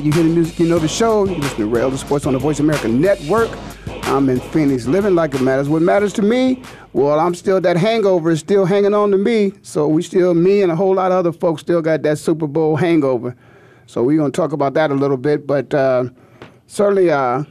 right, you hear the music, you know the show. You listen to Ray Ellis Sports on the Voice America Network. I'm in Phoenix, living like it matters. What matters to me? Well, I'm still that hangover is still hanging on to me. So we still, me and a whole lot of other folks, still got that Super Bowl hangover. So we're gonna talk about that a little bit, but uh, certainly, uh, I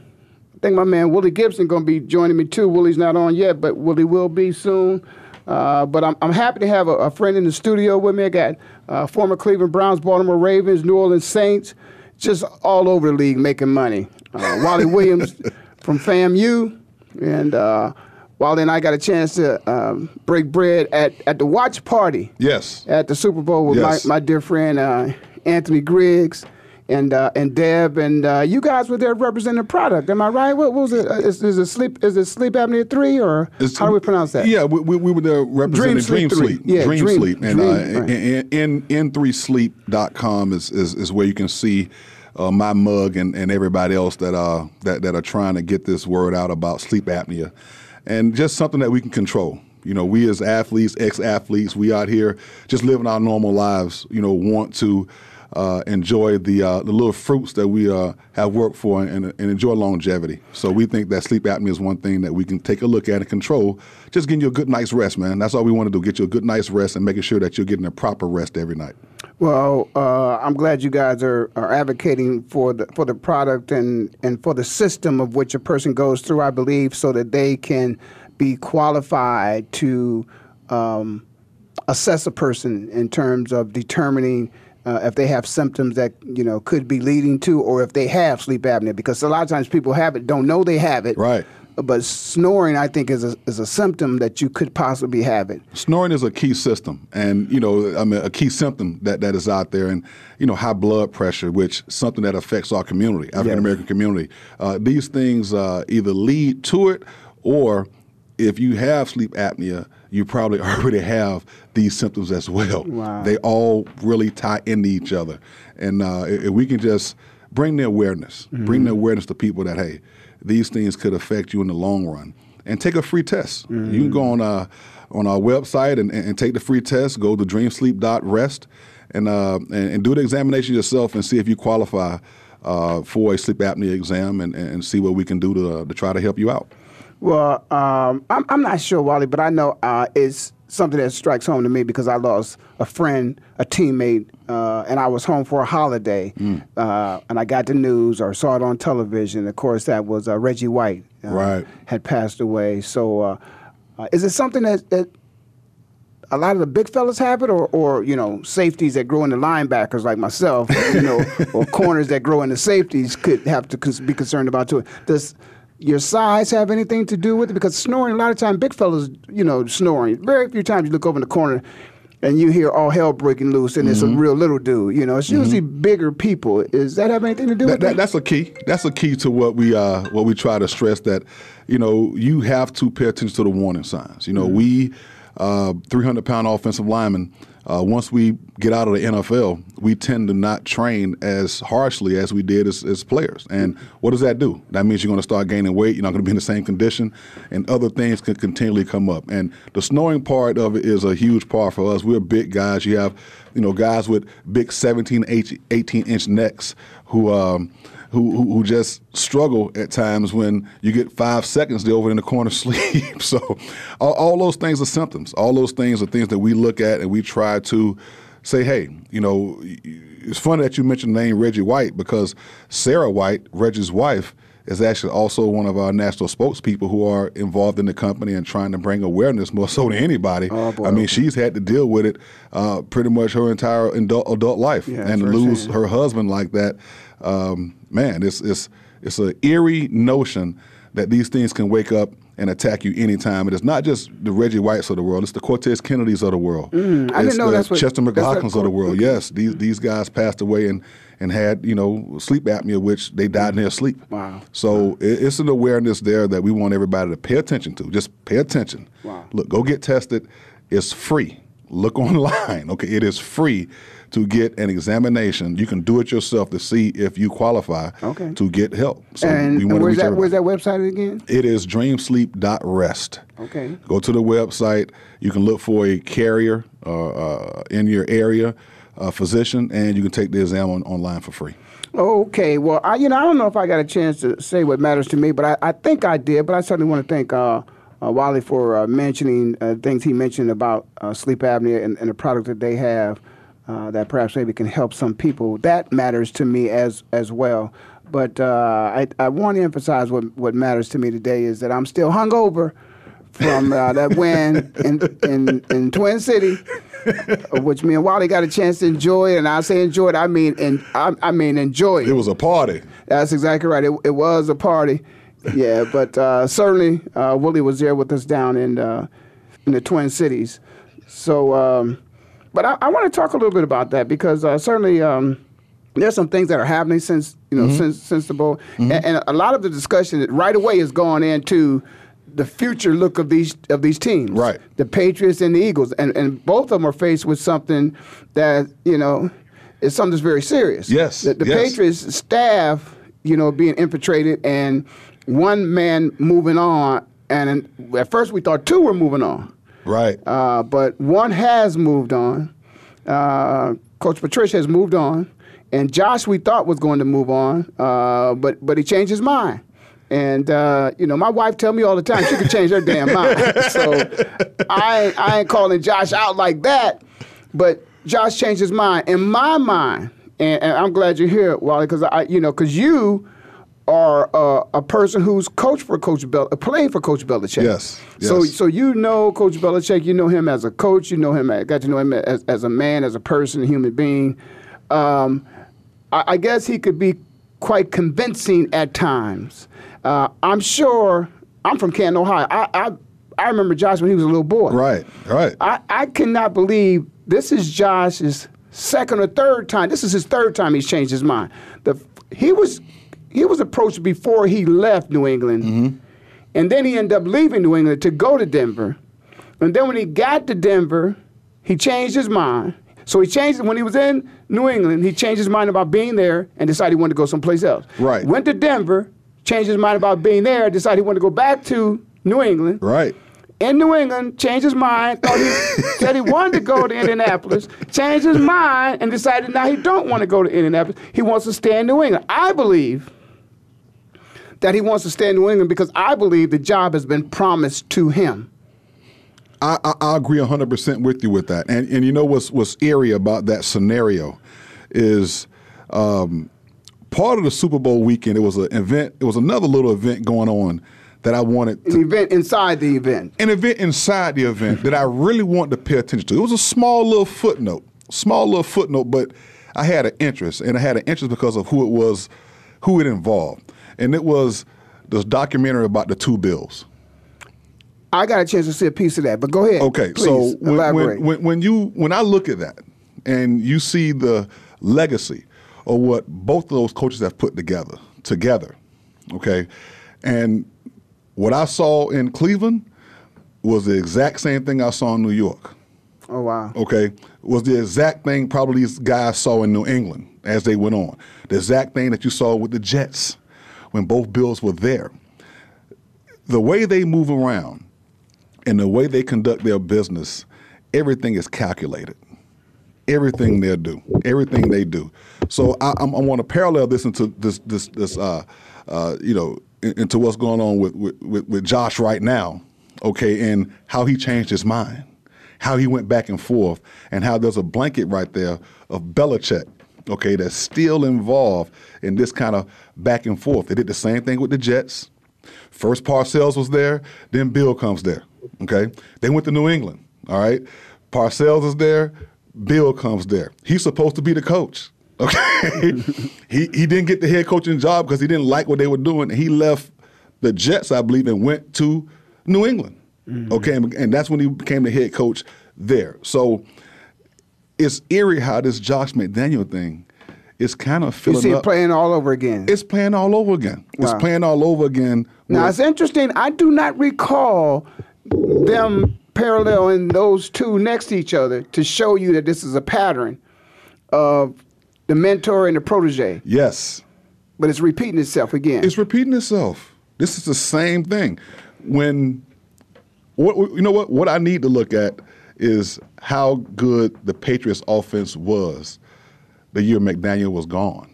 think my man Willie Gibson gonna be joining me too. Willie's not on yet, but Willie will be soon. Uh, but I'm, I'm happy to have a, a, friend in the studio with me. I got uh, former Cleveland Browns, Baltimore Ravens, New Orleans Saints, just all over the league making money. Uh, Wally Williams from FAMU, and uh, Wally and I got a chance to um, break bread at, at the watch party. Yes. At the Super Bowl with yes. my, my dear friend uh, Anthony Griggs and uh, and Deb and uh, you guys were there representing the product. Am I right? What, what was it? Uh, is, is, it sleep? Is it sleep apnea three or it's, how do we pronounce that? Yeah, we, we were there representing Dream, Dream Sleep. Yeah, Dream, Dream Sleep, and Dream, uh, right. in n3sleep.com is, is is where you can see. Uh, my mug and, and everybody else that uh that, that are trying to get this word out about sleep apnea, and just something that we can control. You know, we as athletes, ex-athletes, we out here just living our normal lives. You know, want to uh, enjoy the uh, the little fruits that we uh, have worked for and, and, enjoy longevity. So we think that sleep apnea is one thing that we can take a look at and control. Just getting you a good night's rest, man. That's all we want to do: get you a good night's rest and making sure that you're getting a proper rest every night. Well, uh, I'm glad you guys are, are advocating for the for the product and and for the system of which a person goes through. I believe so that they can be qualified to. Um, assess a person in terms of determining uh, if they have symptoms that you know could be leading to, or if they have sleep apnea, because a lot of times people have it, don't know they have it. Right. But snoring, I think, is a, is a symptom that you could possibly have it. Snoring is a key system, and you know, I mean, a key symptom that, that is out there, and you know, high blood pressure, which something that affects our community, African American yes. community. Uh, these things uh, either lead to it, or if you have sleep apnea, you probably already have these symptoms as well. Wow. They all really tie into each other. And uh, if we can just bring the awareness, mm-hmm. bring the awareness to people that, hey, these things could affect you in the long run. And take a free test. Mm-hmm. You can go on, uh, on our website and, and, take the free test. Go to dreamsleep.rest and, uh, and, and do the examination yourself and see if you qualify uh, for a sleep apnea exam and, and see what we can do to, uh, to try to help you out. Well, um, I'm, I'm not sure, Wally, but I know uh, it's something that strikes home to me because I lost a friend, a teammate, uh, and I was home for a holiday, mm. uh, and I got the news or saw it on television. Of course, that was uh, Reggie White, uh, right, had passed away. So, uh, is it something that, that a lot of the big fellas have it, or, or you know, safeties that grow into linebackers like myself, you know, or corners that grow into safeties could have to be concerned about too. Does your size have anything to do with it? Because snoring, a lot of times, big fellas, you know, snoring. Very few times you look over in the corner and you hear all hell breaking loose, and mm-hmm. it's a mm-hmm. real little dude. You know, it's usually mm-hmm. bigger people. Is that have anything to do that, with that? That's a key. That's a key to what we uh, what we try to stress. That you know, you have to pay attention to the warning signs. You know, mm-hmm. we uh, 300 pound offensive linemen uh, once we get out of the NFL, we tend to not train as harshly as we did as, as players. And what does that do? That means you're going to start gaining weight. You're not going to be in the same condition, and other things can continually come up. And the snoring part of it is a huge part for us. We're big guys. You have, you know, guys with big 17, 18 inch necks who. Um, who, who, who just struggle at times when you get five seconds they're over in the corner sleep. so all, all, those things are symptoms. All those things are things that we look at and we try to say, hey, you know, it's funny that you mentioned the name Reggie White because Sarah White, Reggie's wife, is actually also one of our national spokespeople who are involved in the company and trying to bring awareness more so than anybody. Oh, boy, I mean, she's had to deal with it uh, pretty much her entire adult, adult life, yeah, and lose her husband like that um, man, it's it's it's an eerie notion that these things can wake up and attack you anytime. And it's not just the Reggie Whites of the world; it's the Cortez Kennedys of the world. Mm, I it's didn't know that's what Chester McGlocktons of the world. Okay. Yes, these these guys passed away and and had you know sleep apnea, which they died in their sleep. Wow. So wow. it's an awareness there that we want everybody to pay attention to. Just pay attention. Wow. Look, go get tested. It's free. Look online. Okay, it is free to get an examination. You can do it yourself to see if you qualify okay. to get help. So and, and where's that? Where's that website again? It is dreamsleep.rest. Okay. Go to the website. You can look for a carrier uh, uh, in your area, a physician, and you can take the exam on, online for free. Okay, well, I, you know, I don't know if I got a chance to say what matters to me, but I, I think I did. But I certainly want to thank uh, uh, Wally for uh, mentioning uh, things he mentioned about uh, sleep apnea and, and, the product that they have uh, that perhaps maybe can help some people. That matters to me as as well. But I, I want to emphasize what what matters to me today is that I'm still hungover from that win in, in in Twin City. which me and Wally got a chance to enjoy. And I say enjoy it, I mean, and I, I, mean enjoy it. It was a party. That's exactly right. It, it was a party. Yeah, but uh, certainly uh, Willie was there with us down in uh, in the Twin Cities. So, um, but I, I want to talk a little bit about that because uh, certainly. Um, there's some things that are happening since you know mm-hmm. since since the bowl, mm-hmm. and, and, a lot of the discussion right away is going into the future look of these of these teams. Right. The Patriots and the Eagles. And and both of them are faced with something that, you know, is something that's very serious. Yes. The, the yes. Patriots staff, you know, being infiltrated and one man moving on and at first we thought two were moving on. Right. Uh, but one has moved on. Uh, Coach Patricia has moved on. And Josh, we thought was going to move on, uh, but but he changed his mind. And uh, you know, my wife tell me all the time she can change her damn mind. So I I ain't calling Josh out like that, but Josh changed his mind. In my mind, and, and I'm glad you're here, Wally, because I you know because you are uh, a person who's coached for Coach Bel, uh, playing for Coach Belichick. Yes, yes. So so you know Coach Belichick. You know him as a coach. You know him. Got to know him as, as a man, as a person, a human being. Um, I, I guess he could be quite convincing at times. Uh, I'm sure I'm from Canton, Ohio. I, I, I remember Josh when he was a little boy. Right, right. I, I cannot believe this is Josh's second or third time. This is his third time he's changed his mind. The he was he was approached before he left New England, mm-hmm. and then he ended up leaving New England to go to Denver. And then when he got to Denver, he changed his mind. So he changed when he was in New England. He changed his mind about being there and decided he wanted to go someplace else. Right. Went to Denver, changed his mind about being there, decided he wanted to go back to New England. Right. In New England, changed his mind, thought he said he wanted to go to Indianapolis, changed his mind, and decided now he don't want to go to Indianapolis. He wants to stay in New England. I believe that he wants to stay in New England because I believe the job has been promised to him. I, I, I agree 100% with you with that. And, and you know what's, what's eerie about that scenario is um, part of the Super Bowl weekend, it was an event, it was another little event going on that I wanted to, An event inside the event. An event inside the event that I really wanted to pay attention to. It was a small little footnote, small little footnote, but I had an interest, and I had an interest because of who it was, who it involved. And it was this documentary about the two bills. I got a chance to see a piece of that, but go ahead. Okay, Please, so when. When, when, when you when I look at that and you see the legacy of what both of those coaches have put together together. Okay, and what I saw in Cleveland was the exact same thing I saw in New York. Oh wow. Okay, was the exact thing probably these guys saw in New England as they went on. The exact thing that you saw with the Jets when both Bills were there. The way they move around and the way they conduct their business, everything is calculated everything they do, everything they do. So I, I want to parallel this into this this this uh, uh, you know into what's going on with, with with Josh right now, okay, and how he changed his mind, how he went back and forth, and how there's a blanket right there of Belichick, okay, that's still involved in this kind of back and forth. They did the same thing with the Jets. First Parcells was there, then Bill comes there. Okay, they went to New England. All right, Parcells is there. Bill comes there. He's supposed to be the coach. Okay, he he didn't get the head coaching job because he didn't like what they were doing. He left the Jets, I believe, and went to New England. Mm-hmm. Okay, and that's when he became the head coach there. So it's eerie how this Josh McDaniel thing is kind of filling you see up. playing all over again. It's playing all over again. Wow. It's playing all over again. Now it's interesting. I do not recall them paralleling those two next to each other to show you that this is a pattern of the mentor and the protege. Yes. But it's repeating itself again. It's repeating itself. This is the same thing. When what you know what what I need to look at is how good the Patriots offense was the year McDaniel was gone.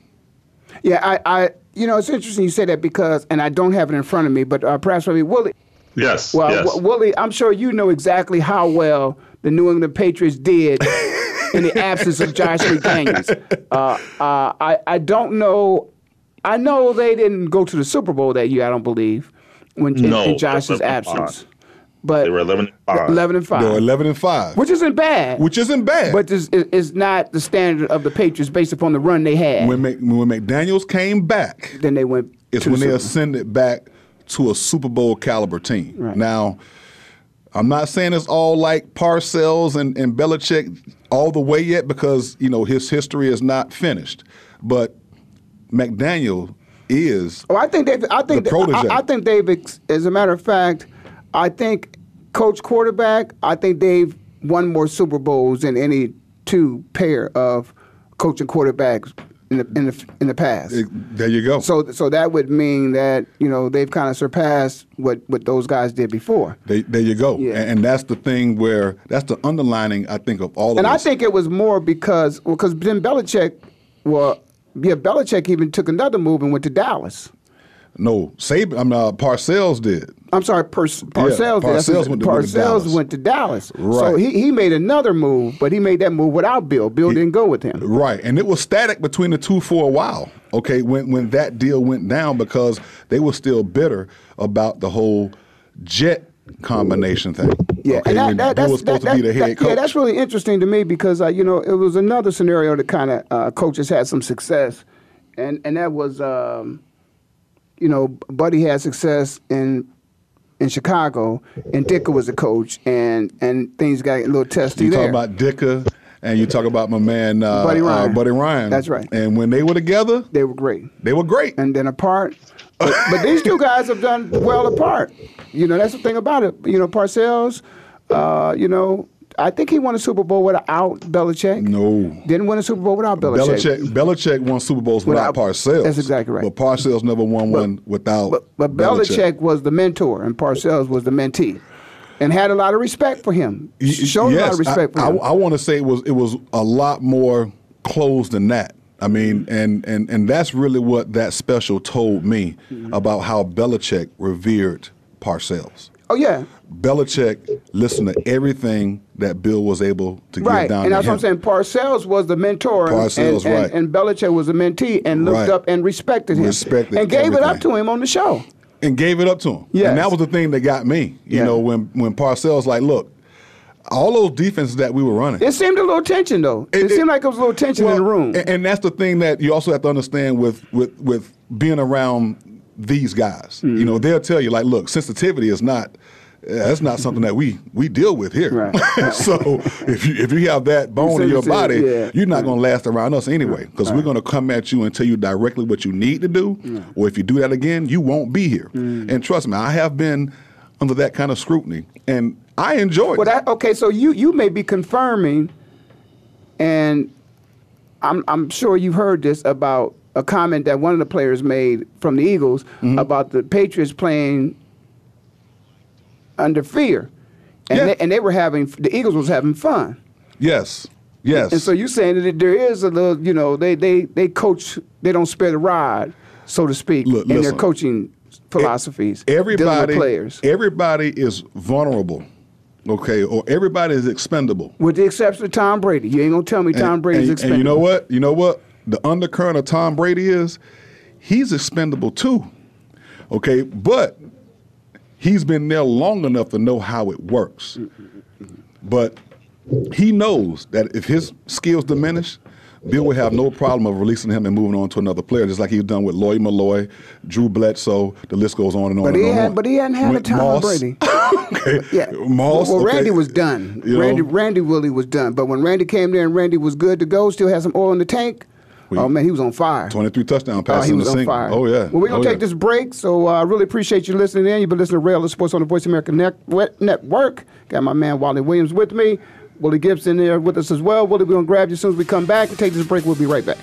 Yeah, I, I, you know, it's interesting you say that because, and I don't have it in front of me, but uh, perhaps maybe Willie. Yes. Well, yes. W- Willie, I'm sure you know exactly how well the New England Patriots did in the absence of Josh McDaniels. Uh, uh, I, I don't know. I know they didn't go to the Super Bowl that year. I don't believe when No, in Josh's absence. five. But they were 11 and 5. 11 and five, They're 11 and 5, which isn't bad. which isn't bad. but this is, is not the standard of the Patriots based upon the run they had. when, Mc, when McDaniels came back, then they went. it's to when the they Super ascended back to a Super Bowl caliber team. Right. Now, I'm not saying it's all like Parcells and, and Belichick all the way yet because, you know, his history is not finished. But McDaniel is Oh, I think they've. I think The protege. I, I think they've. As a matter of fact, I think coach quarterback. I think they've won more Super Bowls than any two pair of coaching quarterbacks in the in the in the past. there you go. so so that would mean that you know they've kind of surpassed what what those guys did before. There, there you go. Yeah. And, and that's the thing where that's the underlining, I think, of all of And I think it was more because well, because then Belichick, well, yeah, Belichick even took another move and went to Dallas. No, Saban, I'm uh, Parcells did. I'm sorry, Per- Parcells. did. Parcells went to- Parcells Dallas. went to Dallas. So he, he made another move, but he made that move without Bill. Bill didn't go with him. Right, and it was static between the two for a while. Okay, when when that deal went down because they were still bitter about the whole jet combination thing. Yeah, okay, and that, that, that's was supposed that, to be the that- head that- coach. Yeah, that's really interesting to me because uh, you know it was another scenario that kind of uh, coaches had some success, and and that was um, you know Buddy had success in in Chicago, and Ditka was the coach, and and things got a little testy you talk about Ditka, and you talk about my man uh, Buddy uh, Ryan. Buddy Ryan. That's right. And when they were together, they were great. they were great. and then apart. But, but these two guys have done well apart. You know, that's the thing about it. You know, Parcells, uh, you know, I think he won a Super Bowl without Belichick. no. Didn't win a Super Bowl without Belichick. Belichick, Belichick won Super Bowls without, Without- Parcells. that's exactly right. But Parcells never won one without. But, but Belichick was the mentor and Parcells was the mentee. And had a lot of respect for him. Showed a lot of respect I, for him. I, want to say it was it was a lot more closed than that. I mean, and and and that's really what that special told me Mm-hmm. about how Belichick revered Parcells. Oh, yeah. Belichick listened to everything that Bill was able to give Right, down and that's what I'm saying. Parcells was the mentor, and- Parcells, and, and, right. and Belichick was the mentee, and looked Right. up and respected him, Respected and gave it up to him on the show. and gave it up to him. Yes. And that was the thing that got me. You Yeah. know, when when Parcells like, look, all those defenses that we were running. It seemed a little tension, though. It, It- it- seemed like there was a little tension in the room. And, and that's the thing that you also have to understand with with with being around these guys. Mm-hmm. You know, they'll tell you like, look, sensitivity is not. That's not something that we we deal with here. Right. so if you if you have that bone in your body, yeah. you're not going to last around us anyway, because we're going to come at you and tell you directly what you need to do. Or if you do that again, you won't be here. Mm. And trust me, I have been under that kind of scrutiny, and I enjoy it. Well, that, okay, so you you may be confirming, and I'm I'm sure you've heard this about a comment that one of the players made from the Eagles Mm-hmm. about the Patriots playing under fear, and Yeah. they, and they were having the Eagles was having fun. yes, yes. And so you're saying that there is a little, you know, they they they coach, they don't spare the rod, so to speak, Look, in their coaching philosophies. everybody players, everybody is vulnerable okay or everybody is expendable with the exception of Tom Brady. You ain't gonna tell me Tom and, Brady's and, expendable. and you know what you know what the undercurrent of tom brady is he's expendable too okay but he's been there long enough to know how it works but he knows that if his skills diminish Bill would have no problem of releasing him and moving on to another player, just like he's done with Lawyer Milloy, Drew Bledsoe. The list goes on and on But and he on. had, but he hadn't had a With Tom Moss. Brady. okay. Yeah, Moss. Well, okay. Randy was done. You know? Randy, Randy Willie was done. But when Randy came there and Randy was good to go, still had some oil in the tank. We- oh man, he was on fire. 23 touchdown Oh, passes he in was the on single. fire. Oh, yeah. Well, we're gonna Oh, take yeah. this break. So I uh, really appreciate you listening in. You've been listening to Ray Ellis Sports on the Voice America Net- Network. Got my man Wally Williams with me. Willie Gibson there with us as well. Willie, we're gonna grab you as soon as we come back and take this break. We'll be right back.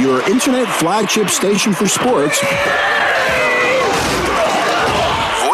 Your internet flagship station for sports.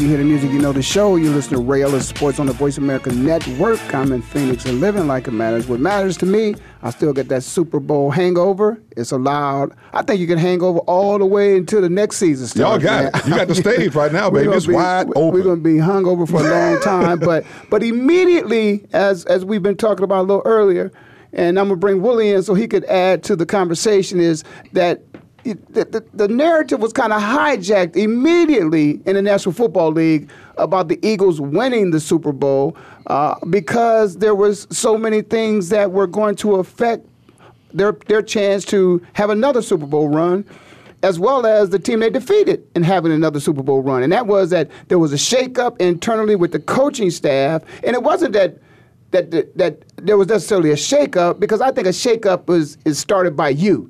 You hear the music, you know the show. You listen to Ray Ellis Sports on the Voice America Network. I'm in Phoenix and living like it matters. What matters to me, I still get that Super Bowl hangover. It's allowed. I think you can hang over all the way until the next season starts. Y'all got man. it. You got the stage right now, baby. It's be- wide We're going to be hungover for a long time, but but immediately, as as we've been talking about a little earlier, and I'm gonna bring Willie in so he could add to the conversation is that. The, the, the narrative was kind of hijacked immediately in the National Football League about the Eagles winning the Super Bowl uh, because there was so many things that were going to affect their their chance to have another Super Bowl run, as well as the team they defeated in having another Super Bowl run. And that was that there was a shakeup internally with the coaching staff, and it wasn't that. That, that, that there was necessarily a shakeup because I think a shakeup was is started by you.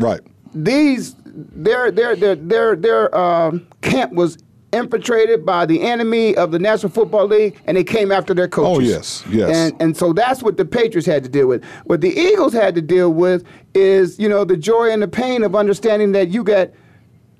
right. These their their their their their um, camp was infiltrated by the enemy of the National Football League, and they came after their coaches. Oh, yes, yes. And and so that's what the Patriots had to deal with. What the Eagles had to deal with is, you know, the joy and the pain of understanding that you got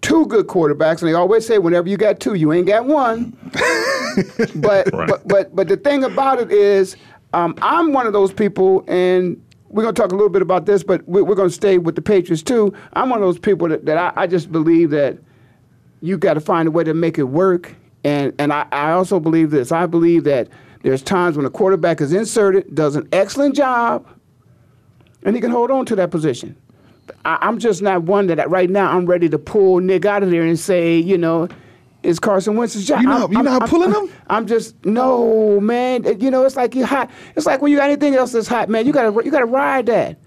two good quarterbacks, and they always say, whenever you got two, you ain't got one. but, but but but the thing about it is, um, I'm one of those people, and we're going to talk a little bit about this, but we're, going to stay with the Patriots too. I'm one of those people that, that I, I just believe that you got to find a way to make it work. And and I, I also believe this. I believe that there's times when a quarterback is inserted, does an excellent job, and he can hold on to that position. I, I'm just not one that right now I'm ready to pull Nick out of there and say, you know, it's Carson Wentz's job. You not- I'm- you I'm- not I'm- pulling him? I'm just no man. You know, it's like you hot. It's like when you got anything else that's hot, man. You gotta you gotta ride that.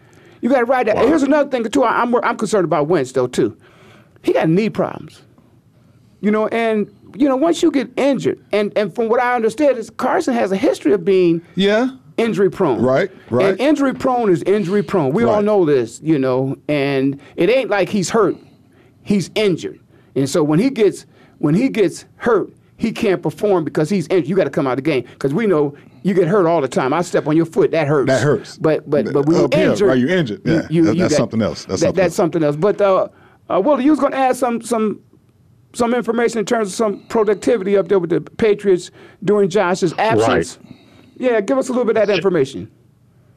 You gotta ride that. And here's another thing too. I- I'm I'm concerned about Wentz though too. He got knee problems. You know, and you know once you get injured, and and from what I understand is Carson has a history of being Yeah. injury prone. Right, right. And injury prone is injury prone. We all know this, you know, and it ain't like he's hurt. He's injured. And so when he gets when he gets hurt, he can't perform because he's injured. You got to come out of the game because we know you get hurt all the time. I step on your foot, that hurts. That hurts. But but but when you're injured, right, you're injured. Yeah, that- that's something else. That's that- something that's else. something else. But uh, uh, Willie, you was going to add some some some information in terms of some productivity up there with the Patriots during Josh's absence. Right. Yeah, give us a little bit of that information.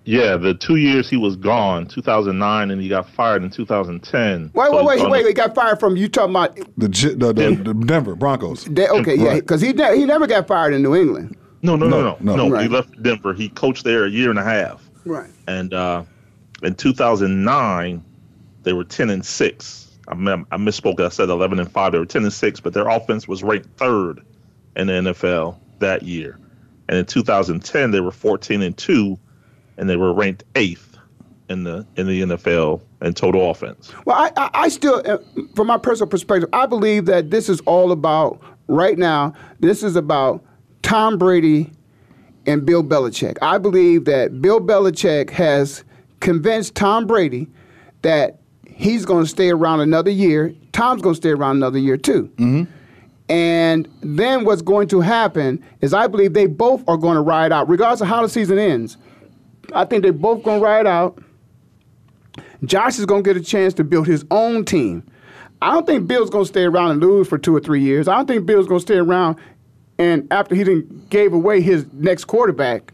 Yeah, the two years he was gone, 2009, and he got fired in 2010. Wait, So wait, he's wait, gone- wait. He got fired from you talking about The, the, the, the Denver Broncos. they, okay, yeah, Right. because he ne- he never got fired in New England. No, no, no, No, no, no. no. Right. He left Denver. He coached there a year and a half, Right. and uh, in 2009, they were 10 and six. I, mem- I misspoke. I said 11 and five. They were 10 and six, but their offense was ranked third in the NFL that year. And in 2010, they were 14 and two, and they were ranked eighth in the in the NFL in total offense. Well, I, I, I still, uh, from my personal perspective, I believe that this is all about right now. This is about Tom Brady and Bill Belichick. I believe that Bill Belichick has convinced Tom Brady that he's going to stay around another year. Tom's going to stay around another year too. Mm-hmm. And then what's going to happen is I believe they both are going to ride out, regardless of how the season ends. I think they're both going to ride out. Josh is going to get a chance to build his own team. I don't think Bill's going to stay around and lose for two or three years. I don't think Bill's going to stay around and after he didn't gave away his next quarterback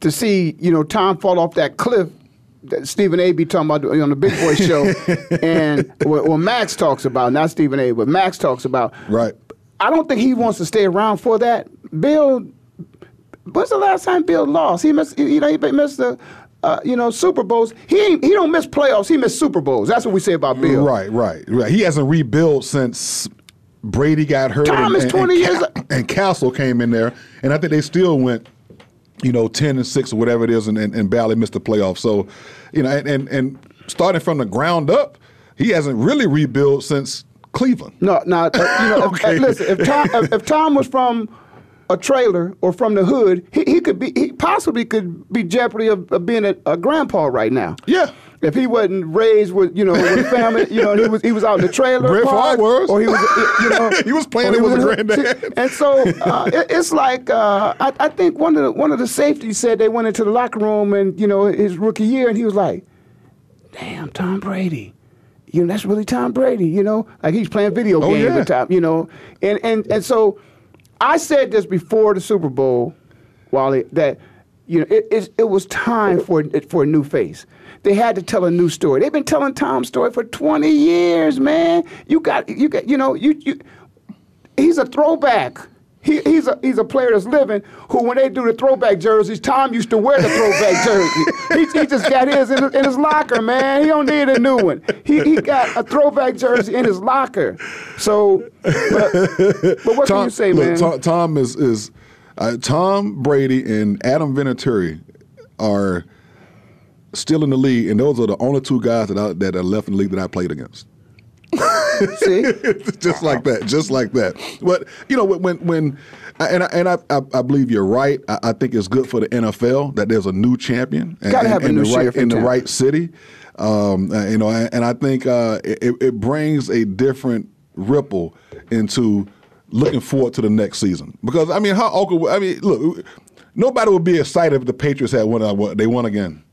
to see you know Tom fall off that cliff that Stephen A. be talking about on the Big Boy Show, and what, what Max talks about, not Stephen A. But Max talks about. Right. I don't think he wants to stay around for that. Bill, when's the last time Bill lost? He missed, you know, he missed the. Uh, you know, Super Bowls. He ain't, he don't miss playoffs. He missed Super Bowls. That's what we say about Bill. Right, right, right. He hasn't rebuilt since Brady got hurt. Tom and, is twenty and, years. and, and Cassel came in there, and I think they still went you know, ten and six or whatever it is, and, and, and barely missed the playoffs. So, you know, and, and, and starting from the ground up, he hasn't really rebuilt since Cleveland. No, no. Uh, you know, Okay. if, listen, if Tom, if, if Tom was from a trailer or from the hood, he, he could be, he possibly could be jeopardy of, of being a, a grandpa right now. Yeah. If he wasn't raised with, you know, with family, you know, he was he was out in the trailer Brett park, or he was, you know, He was playing him as a the granddad. And so uh, it, it's like uh, I, I think one of the one of the safeties said they went into the locker room and you know his rookie year, and he was like, "Damn, Tom Brady." you know, that's really Tom Brady, you know? Like he's playing video Oh, games yeah. with Tom, you know. And and and so I said this before the Super Bowl, Wally, that you know, it, it, it was time for for a new face. They had to tell a new story. They've been telling Tom's story for 20 years, man. You got you got you know, you you he's a throwback. He, he's a he's a player that's living. Who, when they do the throwback jerseys, Tom used to wear the throwback jersey. He, he just got his in, in his locker, man. He don't need a new one. He he got a throwback jersey in his locker. So, but, but what can you say, look, man? Tom, Tom is is uh, Tom Brady and Adam Vinatieri are still in the league, and those are the only two guys that I, that are left in the league that I played against. See, just like that, just like that. But you know, when when and I, and I, I, I believe you're right. I, I think it's good for the NFL that there's a new champion and, Gotta and- have a in new the right in in the right city. Um, uh, you know, and, and I think uh, it, it brings a different ripple into looking forward to the next season. Because I mean, how awkward? I mean, look, nobody would be excited if the Patriots had won. uh, They won again.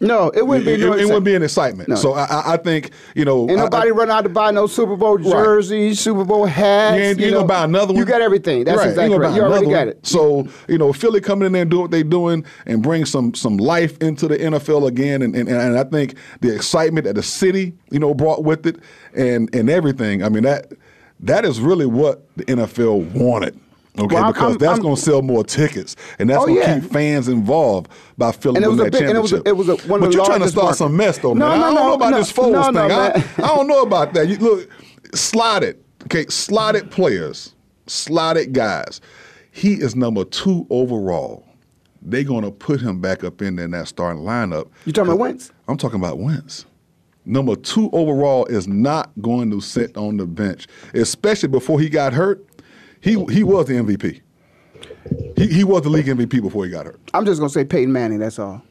No, it wouldn't be. It, no it wouldn't be an excitement. No. So I, I- think you know, Ain't nobody I, run out to buy no Super Bowl jerseys, Super Bowl hats. You ain't, you you ain't gonna know. buy another one. You got everything. That's right. exactly right. You already got it. So you know, Philly coming in there and doing what they're doing and bring some some life into the NFL again, and, and and I think the excitement that the city you know brought with it and and everything. I mean that that is really what the NFL wanted. Okay, Well, because I'm- that's going to sell more tickets, and that's Oh, going to yeah. keep fans involved by filling And it was in a that big- and it was a- championship. it was a- one but you're trying to start markets. some mess, though, No, man. no, I don't no, know about no, this Foles no, thing. no, I. I don't know about that. You, look, slotted, okay, slotted players, slotted guys. He is number two overall. They're going to put him back up in there in that starting lineup. You talking about Wentz? I'm talking about Wentz. Number two overall is not going to sit on the bench, especially before he got hurt. He he was the MVP. He, he was the league MVP before he got hurt. I'm just gonna say Peyton Manning. That's all.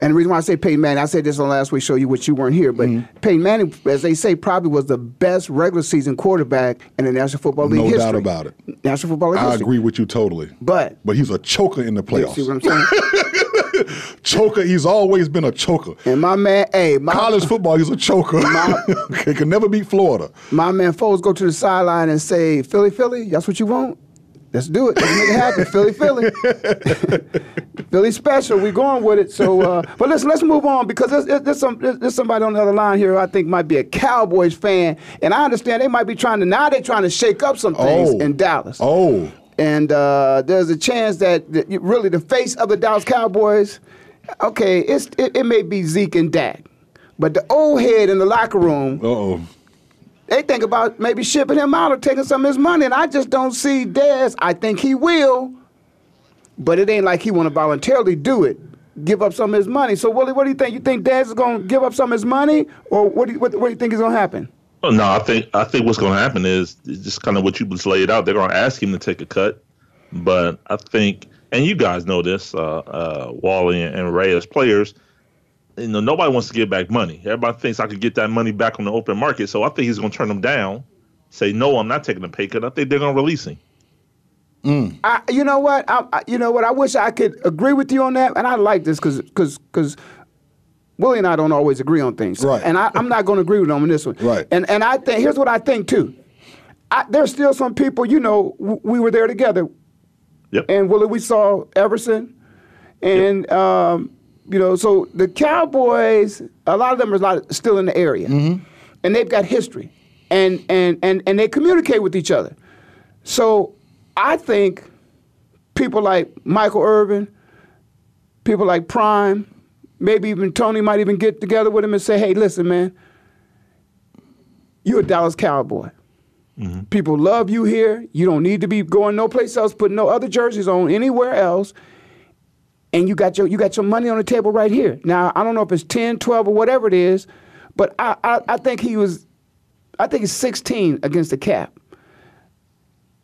And the reason why I say Peyton Manning, I said this on last week, show you which you weren't here, but Mm-hmm. Peyton Manning, as they say, probably was the best regular season quarterback in the National Football League No history. doubt about it. National Football League I history. agree with you totally. But But he's a choker in the you playoffs. see what I'm saying? choker. He's always been a choker. and my man, hey, my College football, he's a choker. okay, can never beat Florida. my man Foles go to the sideline and say, Philly, Philly, that's what you want? Let's do it. Let's make it happen. Philly, Philly. Philly special. We going with it. So, uh, but listen, let's move on because there's, there's, some, there's, there's somebody on the other line here who I think might be a Cowboys fan, and I understand they might be trying to now they're trying to shake up some things Oh. in Dallas. Oh. And uh, there's a chance that, that really the face of the Dallas Cowboys, okay, it's it, it may be Zeke and Dak, but the old head in the locker room oh. they think about maybe shipping him out or taking some of his money, and I just don't see Dez. I think he will, but it ain't like he want to voluntarily do it, give up some of his money. So, Willie, what do you think? You think Dez is going to give up some of his money, or what do you, what, what do you think is going to happen? Well, no, I think I think what's going to happen is just kind of what you just laid out. They're going to ask him to take a cut, but I think and you guys know this, uh, uh, Wally and, and Ray as players. You know, nobody wants to give back money. Everybody thinks I could get that money back on the open market. So I think he's going to turn them down. Say no, I'm not taking a pay cut. I think they're going to release him. I, you know what? I, I, you know what? I wish I could agree with you on that, and I like this because because because Willie and I don't always agree on things, Right. And I, I'm not going to agree with him on this one, Right. And and I think here's what I think too. I, there's still some people, you know, w- we were there together, Yep. and Willie, we saw Everson, and um, you know, so the Cowboys, a lot of them are a lot still in the area, and they've got history, and and and and they communicate with each other. So I think people like Michael Irvin, people like Prime, maybe even Tony might even get together with him and say, "Hey, listen, man, you're a Dallas Cowboy." Mm-hmm. People love you here. You don't need to be going no place else, putting no other jerseys on anywhere else. And you got your you got your money on the table right here. Now, I don't know if it's 10, 12, or whatever it is, but I, I, I think he was I think it's 16 against the cap.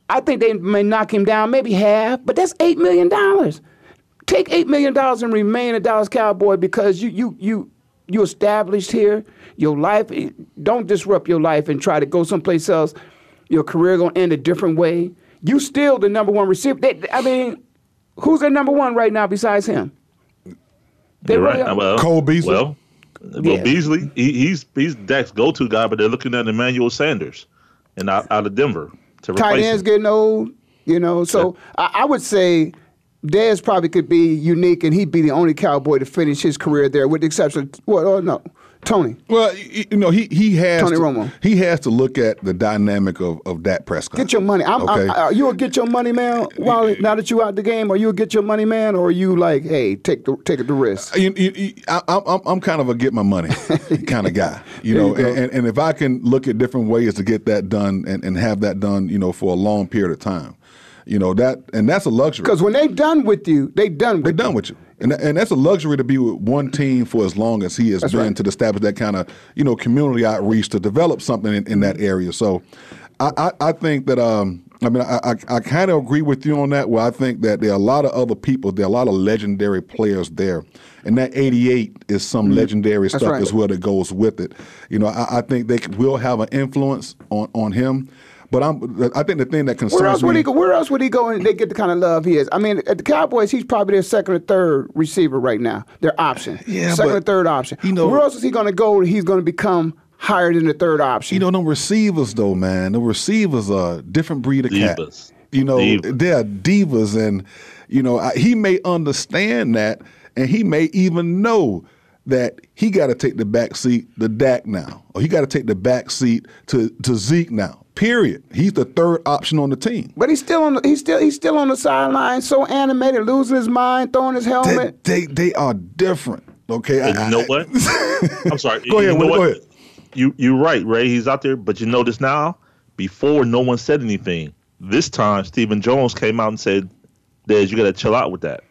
I think they may knock him down, maybe half, but that's eight million dollars. Take eight million dollars and remain a Dallas Cowboy because you you you you established here. Your life don't disrupt your life and try to go someplace else. Your career gonna end a different way. You still the number one receiver. They, I mean, who's their number one right now besides him? They You're really right. are. Well, Cole Beasley? Well, well, Yeah. Beasley, he, he's he's Dak's go-to guy, but they're looking at Emmanuel Sanders, and out, out of Denver to tight ends him. getting old, you know. So I, I would say Dez probably could be unique, and he'd be the only Cowboy to finish his career there, with the exception. Of, well, oh, no, Tony. Well, you know, he he has Tony to, Romo. He has to look at the dynamic of, of Dak Prescott. Get your money. I'm, Okay. are you a get your money man? While now that you out the game, are you a get your money man, or are you like, hey, take the take the risk? Uh, you- you- you- I, I'm, I'm kind of a get my money kind of guy, you know, you and, and if I can look at different ways to get that done and, and have that done, you know, for a long period of time, you know that, and that's a luxury. Because when they done with you, they done with They're done with you. And, and that's a luxury to be with one team for as long as he has That's been right. to establish that kind of you know community outreach to develop something in, in that area. So I, I, I think that um, I mean I, I, I kind of agree with you on that. Where I think that there are a lot of other people, there are a lot of legendary players there, and that '88 is some legendary stuff Mm-hmm. right. as well that goes with it. You know, I, I think they will have an influence on on him. But I'm, I think the thing that concerns Where else me. would he go? Where else would he go and they get the kind of love he is? I mean, at the Cowboys, he's probably their second or third receiver right now. Their option, Yeah, second but, or third option. you know- where else is he going to go? He's going to become higher than the third option. You know, them receivers though, man. The receivers are a different breed of cat. Divas. You know, Divas. they're divas, and you know I, he may understand that, and he may even know that he got to take the back seat to Dak now, or he got to take the back seat to to Zeke now. Period. He's the third option on the team. But he's still on. The, he's still. He's still on the sideline, so animated, losing his mind, throwing his helmet. they they are different. Okay, And I- you know I- what? I'm sorry. Go You ahead, know Willie, go what? ahead. You you're right, Ray. He's out there, but you notice now. Before no one said anything. This time, Stephen Jones came out and said, "Dez, you got to chill out with that."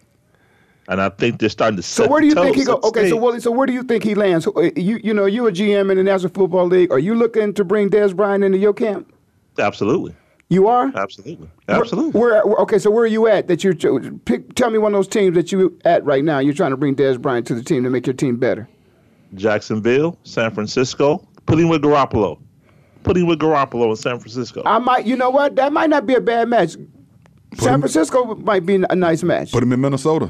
And I think they're starting to. So where do you think he go? set the Okay, so. Willie, so where do you think he lands? Uh, You you know you a GM in the National Football League. Are you looking to bring Dez Bryant into your camp? Absolutely, You are. absolutely, Where- absolutely. Where, where- okay, so where are you at? That you're pick, tell me one of those teams that you at right now. You're trying to bring Dez Bryant to the team to make your team better. Jacksonville, San Francisco, put him with Garoppolo. Put him with Garoppolo in San Francisco. I might, you know what? That might not be a bad match. San him- Francisco might be a nice match. put him in Minnesota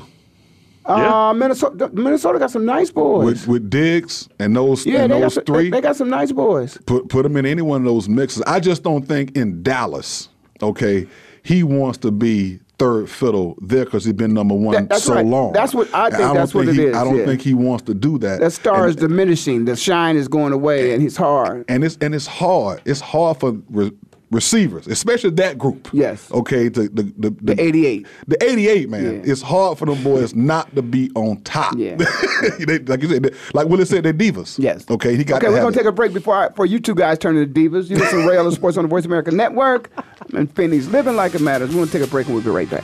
uh, Minnesota, Minnesota got some nice boys. with with Diggs and those yeah, and those some, three. they, they got some nice boys. put put him in any one of those mixes. I just don't think in Dallas, okay, he wants to be third fiddle there because he's been number one That- so right. long. That's what- I think don't that's what think it he, is, I don't yeah. think he wants to do that. That star and, is diminishing. The shine is going away, and he's hard. and it's and it's hard. It's hard for re- receivers, especially that group. Yes. Okay. The the the, The 88. The 88, man. Yeah. It's hard for them boys not to be on top. Yeah. They- like you said, they- like Willie said, they're divas. Yes. Okay. He got Okay, to we're gonna it. take a break before I, for you two guys turn into divas. You listen to Ray Ellis Sports on the Voice America Network. And Phoenix living like it matters. We're gonna take a break and we'll be right back.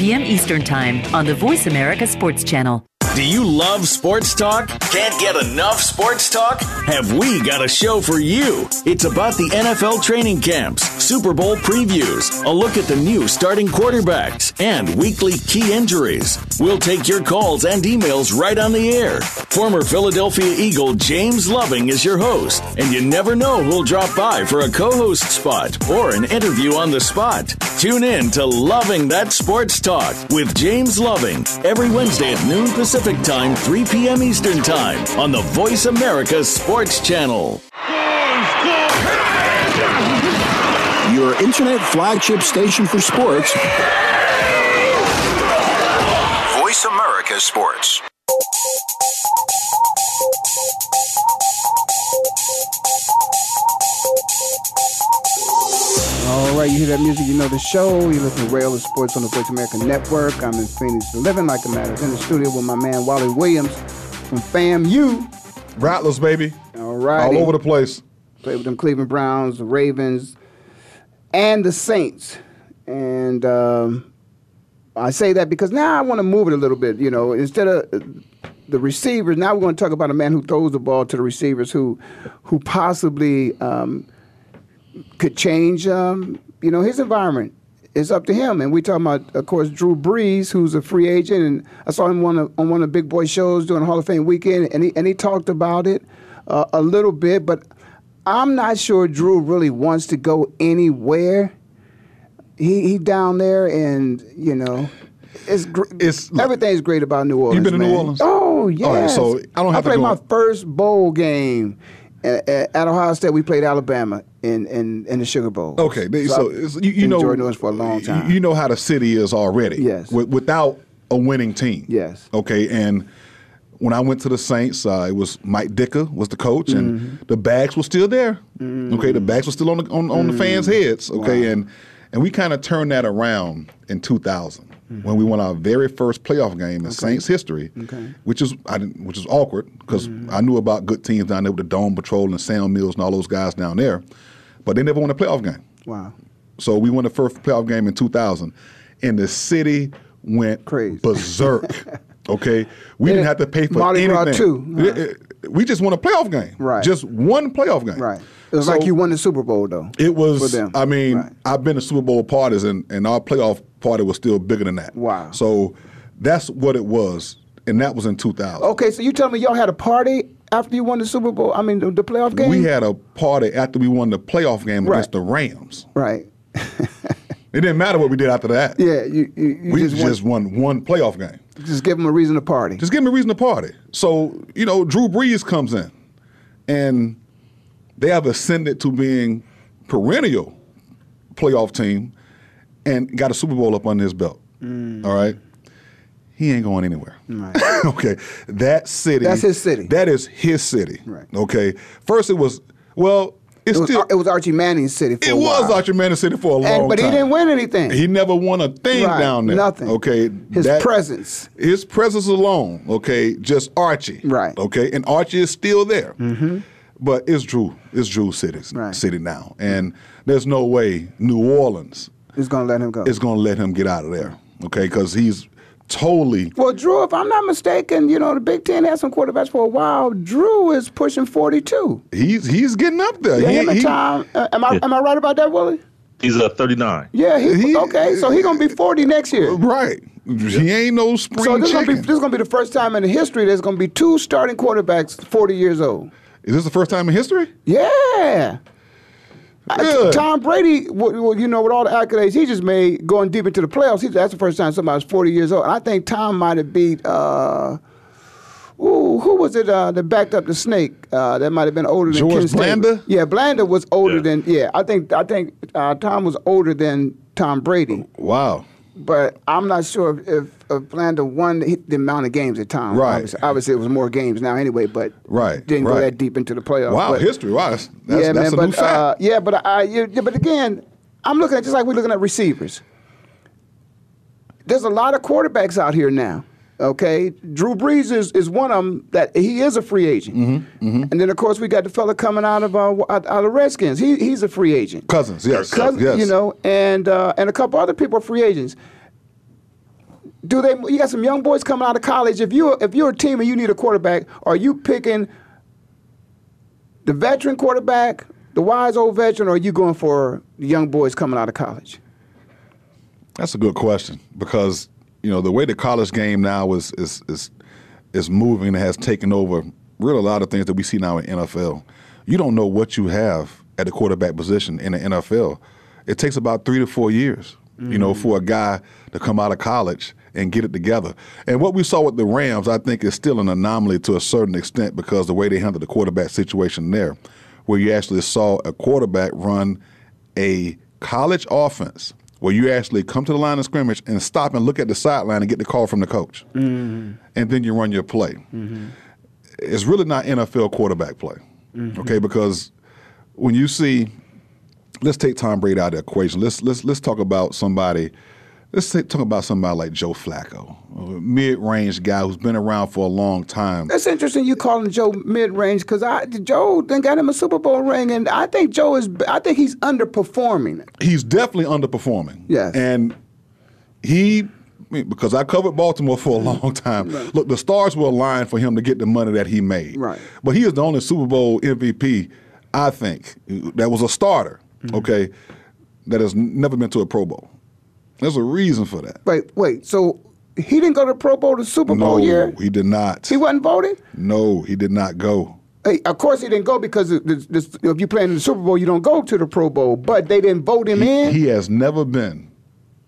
p.m. Eastern Time on the Voice America Sports Channel. Do you love sports talk? Can't get enough sports talk? Have we got a show for you? It's about the NFL training camps, Super Bowl previews, a look at the new starting quarterbacks, and weekly key injuries. We'll take your calls and emails right on the air. Former Philadelphia Eagle James Loving is your host, and you never know who'll drop by for a co host spot or an interview on the spot. Tune in to Loving That Sports Talk with James Loving every Wednesday at noon Pacific Time, 3 p.m. Eastern Time on the Voice America Sports Channel. Your internet flagship station for sports. Voice America Sports. All right, you hear that music, you know the show. You listen to Ray Ellis Sports on the Voice America Network. I'm in Phoenix, living like it matters. In the studio with my man Wally Williams from FAMU. Rattlers, baby. All right. All over the place. Played with them Cleveland Browns, the Ravens, and the Saints. And um, I say that because now I want to move it a little bit. You know, instead of uh, the receivers, now we're going to talk about a man who throws the ball to the receivers who, who possibly um, could change, um, you know, his environment. It's up to him. And we talking about, of course, Drew Brees, who's a free agent, and I saw him on, one of the big boy shows during Hall of Fame weekend, and he and he talked about it uh, a little bit, but I'm not sure Drew really wants to go anywhere. He he down there, and you know, it's, gr- It's- everything's great about New Orleans. You been to New. Orleans? Oh yes. All right, so I don't have to played my first bowl game at, at Ohio State. We played Alabama in in, in the Sugar Bowl. Okay, so, it's- you, you know, New Orleans for a long time. You, know how the city is already. Yes. Wi- without a winning team. Yes. Okay, and when I went to the Saints, uh, it was Mike Ditka was the coach, Mm-hmm. and the bags were still there. Okay, the bags were still on the on, on the fans' Mm-hmm. heads. Okay, and and we kind of turned that around in 2000 when we won our very first playoff game in Saints history, Mm-hmm. Okay. which is I didn't, which is awkward because Mm-hmm. I knew about good teams down there with the Dome Patrol and Sam Mills and all those guys down there, but they never won a playoff game. wow. So we won the first playoff game in 2000, and the city went Crazy. berserk. okay, we didn't have to pay for Mardi Gras anything. too, huh? It- it- we just won a playoff game. Right. Just one playoff game. Right. It was So like you won the Super Bowl though. It was. for them. I mean, Right. I've been to Super Bowl parties, and, and our playoff party was still bigger than that. Wow. So that's what it was, and that was in 2000. Okay, so you tell me y'all had a party after you won the Super Bowl? I mean, the, the playoff game. We had a party after we won the playoff game Right. against the Rams. right. It didn't matter what we did after that. Yeah, you you, you we just, just, want, won one playoff game. just give them a reason to party. Just give me a reason to party. So, you know, Drew Brees comes in and they have ascended to being perennial playoff team and got a Super Bowl up under his belt. Mm. All right. He ain't going anywhere. okay. That city. That's his city. That is his city. Right. Okay. First it was, well, It's it, was, still- it was Archie Manning's city for It a was. Archie Manning City for a long And- but he didn't win anything. He never won a thing Right, down there. nothing. Okay. His presence. His presence alone, okay, just Archie. Right. Okay. And Archie is still there. Mm-hmm. But it's Drew. It's Drew City, Right. City now. And there's no way New Orleans is going to let him go. is going to let him get out of there. Okay. Because he's totally. Well, Drew, if I'm not mistaken, you know, the Big Ten had some quarterbacks for a while. Drew is pushing 42. He's he's getting up there. Yeah, He- him and he- Tom. Uh, am, I, Yeah. am I right about that, Willie? He's a 39. Yeah, he, He- okay. So he's going to be 40 next year. Right. He ain't no spring So this is, gonna be, this is gonna be the first time in history there's gonna be two starting quarterbacks 40 years old. Is this the first time in history? Yeah. I- Good. Tom Brady, w- w- you know, with all the accolades he just made, going deep into the playoffs, he, that's the first time somebody's 40 years old. And I think Tom might have beat, uh, ooh, who was it uh, that backed up the snake? Uh, that might have been older than George Ken Stabler. Blanda? Yeah, Blanda was older Yeah. than, yeah, I think I think uh, Tom was older than Tom Brady. Wow. But I'm not sure if, if, if won the, the amount of games at Tom. Right. Obviously, obviously, it was more games now anyway, but Right, didn't go that deep into the playoffs. Wow. But- history. Wow. That's, that's, yeah, that's man. But uh, yeah, but I, yeah, but again, I'm looking at just like we're looking at receivers. There's a lot of quarterbacks out here now. Okay, Drew Brees is, is one of them that he is a free agent, Mm-hmm, and then of course we got the fella coming out of uh, out, out of Redskins. He he's a free agent. Cousins, yes. Cousins, yes. you know, and uh, and a couple other people are free agents. Do they? You got some young boys coming out of college. If you if you're a team and you need a quarterback, are you picking the veteran quarterback, the wise old veteran, or are you going for the young boys coming out of college? That's a good question because you know the way the college game now is is is is moving and has taken over really a lot of things that we see now in NFL. You don't know what you have at the quarterback position in the NFL. It takes about three to four years, you know, mm. for a guy to come out of college and get it together. And what we saw with the Rams, I think, is still an anomaly to a certain extent because the way they handled the quarterback situation there, where you actually saw a quarterback run a college offense where you actually come to the line of scrimmage and stop and look at the sideline and get the call from the coach. Mm-hmm. And then you run your play. Mm-hmm. It's really not NFL quarterback play, mm-hmm. okay? Because when you see, let's take Tom Brady out of the equation. Let's let's let's talk about somebody. Let's say, talk about somebody like Joe Flacco, a mid-range guy who's been around for a long time. That's interesting. You calling Joe mid range because I Joe then got him a Super Bowl ring, and I think Joe is. I think he's underperforming. he's definitely underperforming. Yes. And he, because I covered Baltimore for a long time. Look, the stars were aligned for him to get the money that he made. Right. But he is the only Super Bowl MVP, I think, that was a starter. Mm-hmm. Okay, that has never been to a Pro Bowl. There's a reason for that. Wait, wait. So he didn't go to the Pro Bowl the Super no, Bowl year. he did not. He wasn't voted. no, he did not go. Hey, of course he didn't go because this, this, if you play in the Super Bowl, you don't go to the Pro Bowl. But they didn't vote him in. He has never been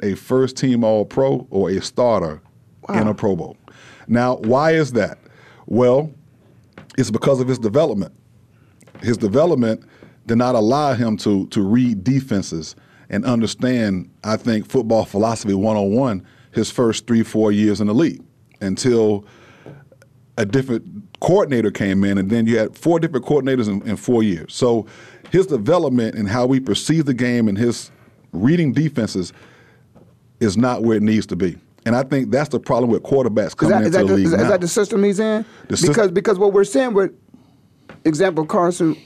a first team All Pro or a starter in a Pro Bowl. Now, why is that? Well, it's because of his development. His development did not allow him to to read defenses and understand, I think, football philosophy 101 his first three, four years in the league until a different coordinator came in, and then you had four different coordinators in, in four years. So his development and how we perceive the game and his reading defenses is not where it needs to be. And I think that's the problem with quarterbacks Is coming that, is, into that the the, league is, now. is that the system he's in? The because because what we're seeing with example Carson,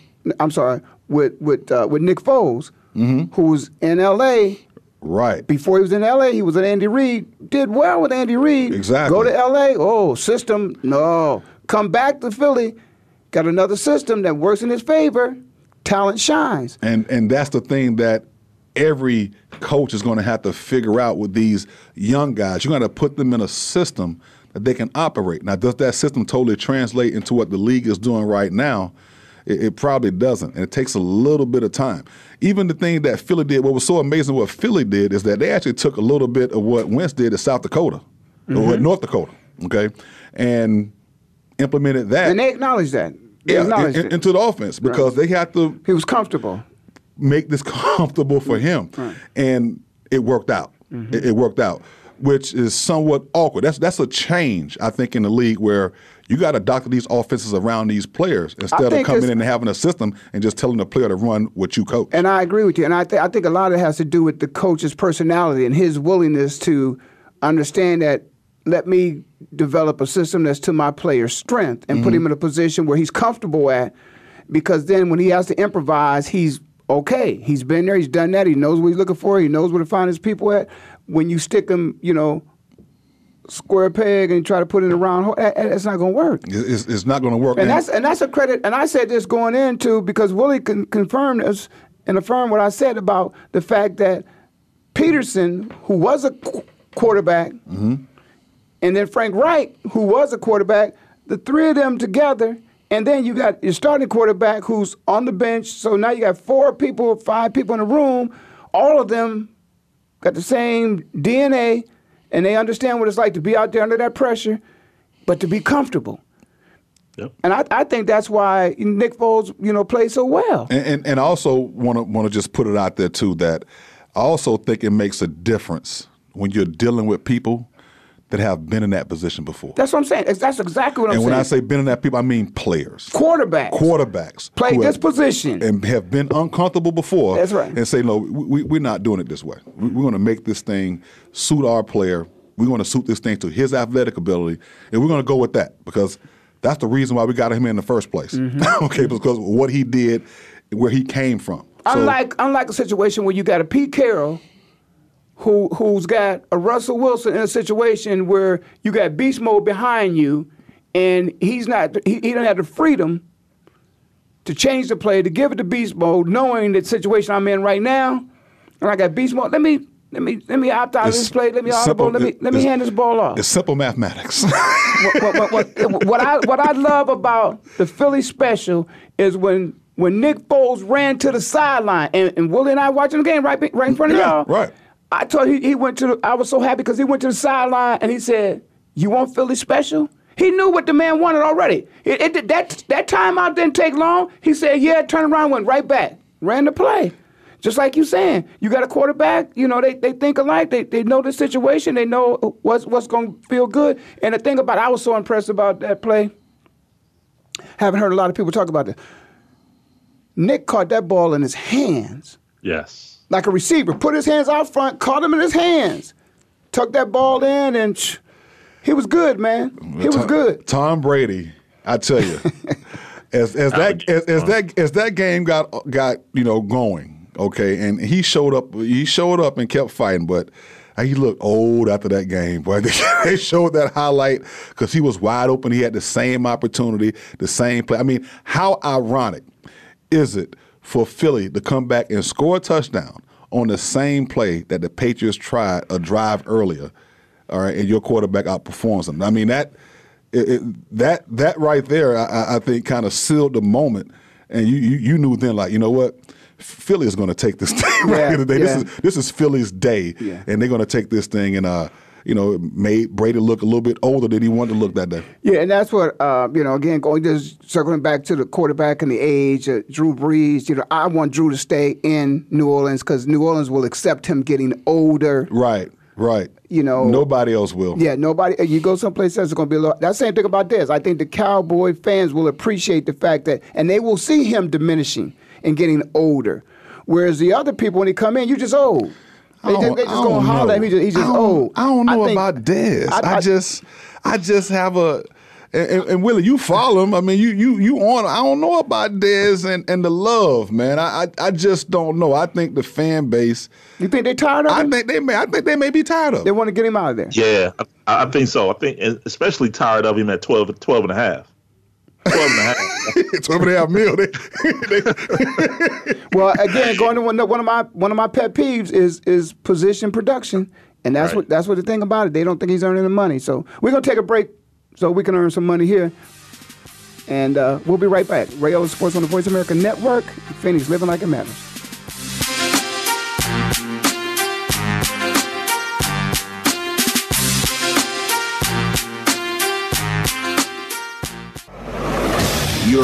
I'm sorry, with with uh, with Nick Foles, Mm-hmm. who's in L.A. right. Before he was in L.A., he was at Andy Reid. Did well with Andy Reid. Exactly. Go to L.A. Oh, system no. Come back to Philly. Got another system that works in his favor. Talent shines. And and that's the thing that every coach is going to have to figure out with these young guys. You're going to put them in a system that they can operate. Now, does that system totally translate into what the league is doing right now? It, it probably doesn't, and it takes a little bit of time. Even the thing that Philly did, what was so amazing, what Philly did is that they actually took a little bit of what Wentz did to South Dakota or mm-hmm. North Dakota, okay, and implemented that. And they acknowledge that. They yeah, acknowledged in- into the offense because they had to he was comfortable. make this comfortable for him, and it worked out. Mm-hmm. It, it worked out, which is somewhat awkward. That's that's a change I think in the league where You got to doctor these offenses around these players instead of coming in and having a system and just telling the player to run what you coach. And I agree with you. And I, th- I think a lot of it has to do with the coach's personality and his willingness to understand that let me develop a system that's to my player's strength and put Mhm. him in a position where he's comfortable at. Because then when he has to improvise, he's okay. He's been there, he's done that, he knows what he's looking for, he knows where to find his people at. When you stick him, you know, square peg and try to put it in a round hole, that's not going to work. It's, it's not going to work. And that's and that's a credit. And I said this going into because Willie can confirm this and affirm what I said about the fact that Pederson, who was a qu- quarterback, Mhm. and then Frank Reich, who was a quarterback, the three of them together, and then you got your starting quarterback who's on the bench. So now you got four people, five people in the room. All of them got the same DNA, and they understand what it's like to be out there under that pressure, but to be comfortable. And I, I think that's why Nick Foles, you know, plays so well. And and, and also want to want to just put it out there too that I also think it makes a difference when you're dealing with people that have been in that position before. That's what I'm saying. That's exactly what I'm and saying. when I say been in that people, I mean players, quarterbacks, quarterbacks, Play this have- position. and have been uncomfortable before. That's right. And say, no, we, we're not doing it this way. We, we're going to make this thing suit our player. We're going to suit this thing to his athletic ability, and we're going to go with that because that's the reason why we got him in the first place. Mm-hmm. okay, because what he did, where he came from. So- unlike unlike a situation where you got a Pete Carroll who who's got a Russell Wilson in a situation where you got beast mode behind you and he's not he, he don't have the freedom to change the play to give it to beast mode knowing the situation I'm in right now and I got beast mode let me let me let me opt out of this play let me simple- audible let me let me hand this ball off It's simple mathematics. what, what, what, what I what I love about the Philly special is when when Nick Foles ran to the sideline and, and Willie and I watching the game right right in front of Yeah, y'all. right. I told he he went to the, I was so happy because he went to the sideline and he said, "You want Philly special?" He knew what the man wanted already. It, it that that timeout didn't take long. He said, "Yeah." Turned around, went right back, ran the play. Just like you saying, you got a quarterback. You know they, they think alike. They, they know the situation. They know what's what's going to feel good. And the thing about I was so impressed about that play. Haven't heard a lot of people talk about it. Nick caught that ball in his hands Yes. Like a receiver. Put his hands out front, caught him in his hands, tucked that ball in, and sh- he was good, man. He was Tom- good. Tom Brady, I tell you, as as that as, as that as that game got got you know going, okay, and he showed up. He showed up and kept fighting, but. Uh, he looked old after that game, boy. They showed that highlight because he was wide open. He had the same opportunity, the same play. I mean, how ironic is it for Philly to come back and score a touchdown on the same play that the Patriots tried a drive earlier, all right, and your quarterback outperforms them? I mean that it, it, that that right there, I, I think, kind of sealed the moment, and you, you you knew then, like you know what. Philly is going to take this thing right Yeah, here today. yeah. This is this is Philly's day, Yeah. and they're going to take this thing and uh, you know, it made Brady look a little bit older than he wanted to look that day. Yeah, and that's what uh, you know. Again, going just circling back to the quarterback and the age, uh, Drew Brees. You know, I want Drew to stay in New Orleans because New Orleans will accept him getting older. Right, right. You know, Nobody else will. Yeah, nobody. You go someplace else, it's going to be a lot. That's the same thing about this. I think the Cowboy fans will appreciate the fact that, and they will see him diminishing and getting older. Whereas the other people, when they come in, you just old. They, I just, don't- they just gonna don't holler at know. him. He just, he's I just don't- old. I don't oh, know think- about this. I, I- just, I just have a. And, and, and Willie, you follow him. I mean, you you you on. I don't know about Dez and, and the love, man. I, I I just don't know. I think the fan base. You think they're tired of I think they may. I think they may be tired of. They want to get him out of there. Yeah, I, I think so. I think especially tired of him at 12, 12 and a half. 12 and a half. 12 and a half mil. They, Well, again, going to one, one of my one of my pet peeves is is position production, and that's Right. what that's what the thing about it. They don't think he's earning the money. So we're gonna take a break so we can earn some money here, and uh, we'll be right back. Ray Ellis Sports on the Voice America Network. Phoenix living like it matters.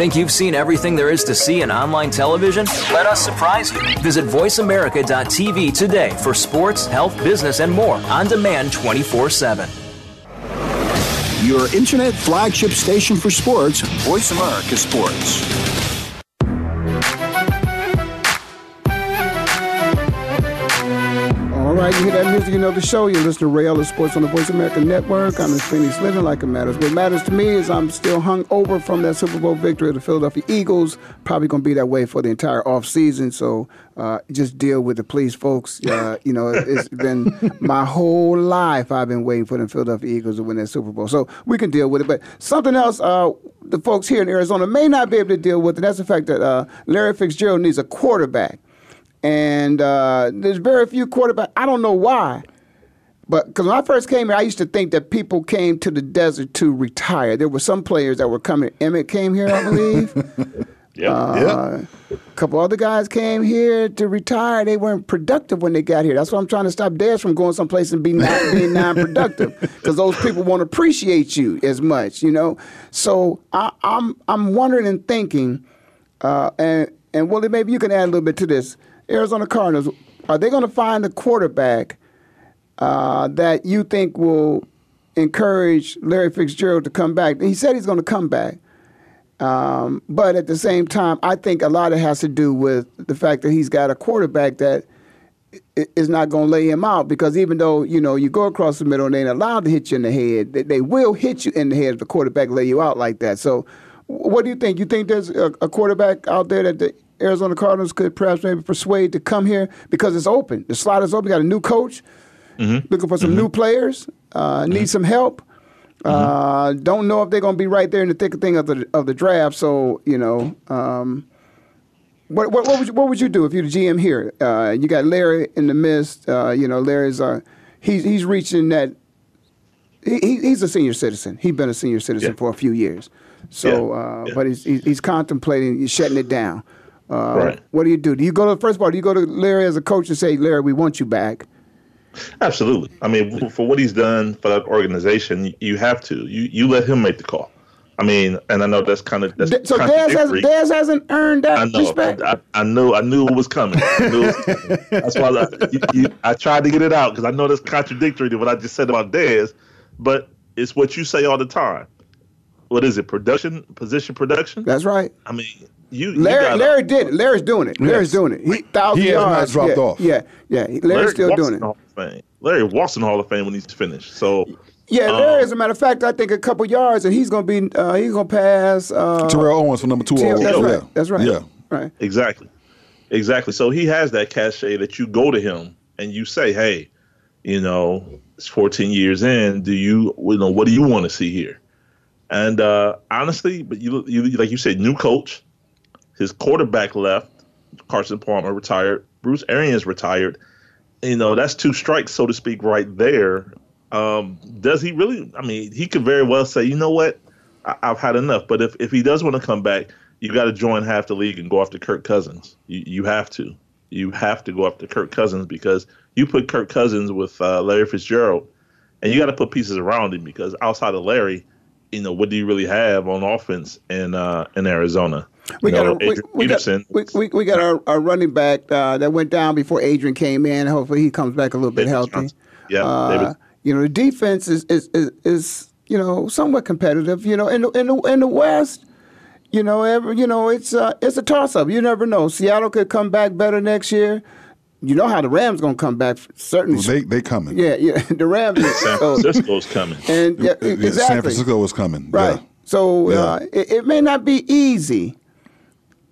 Think you've seen everything there is to see in online television? Let us surprise you. Visit VoiceAmerica.tv today for sports, health, business, and more on demand 24 7. Your internet flagship station for sports, Voice America Sports. That music, you know the show. You listen to Ray Ellis Sports on the Voice America Network. I'm in Phoenix living like it matters. What matters to me is I'm still hung over from that Super Bowl victory of the Philadelphia Eagles. Probably going to be that way for the entire offseason. So uh, just deal with it, please, folks. Uh, you know, it's been my whole life I've been waiting for the Philadelphia Eagles to win that Super Bowl. So we can deal with it. But something else uh, the folks here in Arizona may not be able to deal with, and that's the fact that uh, Larry Fitzgerald needs a quarterback and uh, there's very few quarterbacks. I don't know why, but because when I first came here, I used to think that people came to the desert to retire. There were some players that were coming. Emmett came here, I believe. Yeah. Uh, A couple other guys came here to retire. They weren't productive when they got here. That's why I'm trying to stop Dez from going someplace and be not being non-productive because those people won't appreciate you as much, you know. So I, I'm I'm wondering and thinking, uh, and and Willie, maybe you can add a little bit to this. Arizona Cardinals, are they going to find a quarterback uh, that you think will encourage Larry Fitzgerald to come back? He said he's going to come back. Um, but at the same time, I think a lot of it has to do with the fact that he's got a quarterback that i- not going to lay him out because even though you know you go across the middle and they ain't allowed to hit you in the head, they, will hit you in the head if the quarterback lay you out like that. So, what do you think? You think there's a, quarterback out there that Arizona Cardinals could perhaps maybe persuade to come here because it's open. The slot is open. Got a new coach, looking for some new players. Uh, need some help. Uh, don't know if they're going to be right there in the thick of thing of the of the draft. So you know, um, what, what what would you, what would you do if you're the GM here? Uh, you got Larry in the midst. Uh, you know, Larry's uh, he's he's reaching that. He, he- he's a senior citizen. He's been a senior citizen Yeah. for a few years. So, Yeah. uh, Yeah. but he's, he's he's contemplating shutting it down. Uh, Right. What do you do? Do you go to first of all? Do you go to Larry as a coach and say, Larry, we want you back? Absolutely. I mean, for- what he's done for that organization, you- have to. You you let him make the call. I mean, and I know that's kind of that's so Dez has contradictory. Dez hasn't earned that I know. respect. I, I knew. I knew it was coming. I knew it was coming. That's why I, you, you, I tried to get it out because I know that's contradictory to what I just said about Dez, but it's what you say all the time. What is it? Production, position, production. That's right. I mean, you. you Larry, gotta- Larry did it. Larry's doing it. Larry's doing it. He thousand He has not yards. dropped yeah, off. Yeah, yeah. Larry's Larry still doing in the it. Hall of Fame. Larry walks in the Hall of Fame when he's finished. So Yeah, Um, Larry. As a matter of fact, I think a couple yards, and he's gonna be. Uh, he's gonna pass. Uh, Terrell Owens for number two. Terrell- that's overall. right. That's right. Yeah. Right. Exactly. Exactly. So he has that cachet that you go to him and you say, "Hey, you know, it's 14 years in. Do you, you know, what do you want to see here?" And uh, honestly, but you, you, like you said, new coach, his quarterback left, Carson Palmer retired, Bruce Arians retired. You know, that's two strikes, so to speak, right there. Um, does he really? I mean, he could very well say, "You know what? I, I've had enough." But if if he does want to come back, you got to join half the league and go after Kirk Cousins. You you have to. You have to go after Kirk Cousins because you put Kirk Cousins with uh, Larry Fitzgerald, and you got to put pieces around him because outside of Larry, you know what do you really have on offense in uh, in Arizona? We got, know, a, we, Adrian we got we, we, we got our, our running back uh, that went down before Adrian came in. Hopefully he comes back a little bit David healthy. Johnson. Yeah, Uh, David. you know the defense is, is is is you know somewhat competitive. You know in the, in the in the West, you know, every, you know, it's uh, it's a toss up. You never know. Seattle could come back better next year. You know how the Rams gonna come back? Certainly, Well, they they coming. yeah, yeah. The Rams. San so- Francisco's coming. and yeah, Yeah, exactly. San Francisco is coming. Right. Yeah. So Yeah. uh, it, it may not be easy.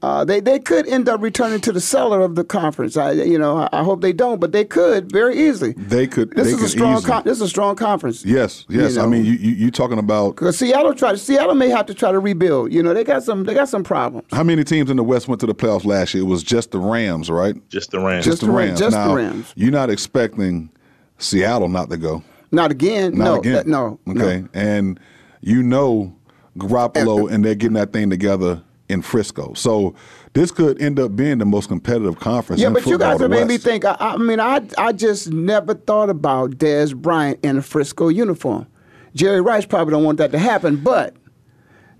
Uh, they they could end up returning to the cellar of the conference. I you know I, I hope they don't, but they could very easily. They could. This they is could a strong. Con- this is a strong conference. Yes, yes. You I mean, you you, you talking about Because Seattle try Seattle may have to try to rebuild. You know they got some they got some problems. how many teams in the West went to the playoffs last year? It was just the Rams, right? Just the Rams. Just the Rams, just the Rams. You're not expecting Seattle not to go. Not again. Not no. again. that- no. Okay. No. And you know Garoppolo and they're getting that thing together in Frisco. So this could end up being the most competitive conference. Yeah, but you guys have made me think. I, I mean, I I just never thought about Dez Bryant in a Frisco uniform. Jerry Rice probably don't want that to happen, but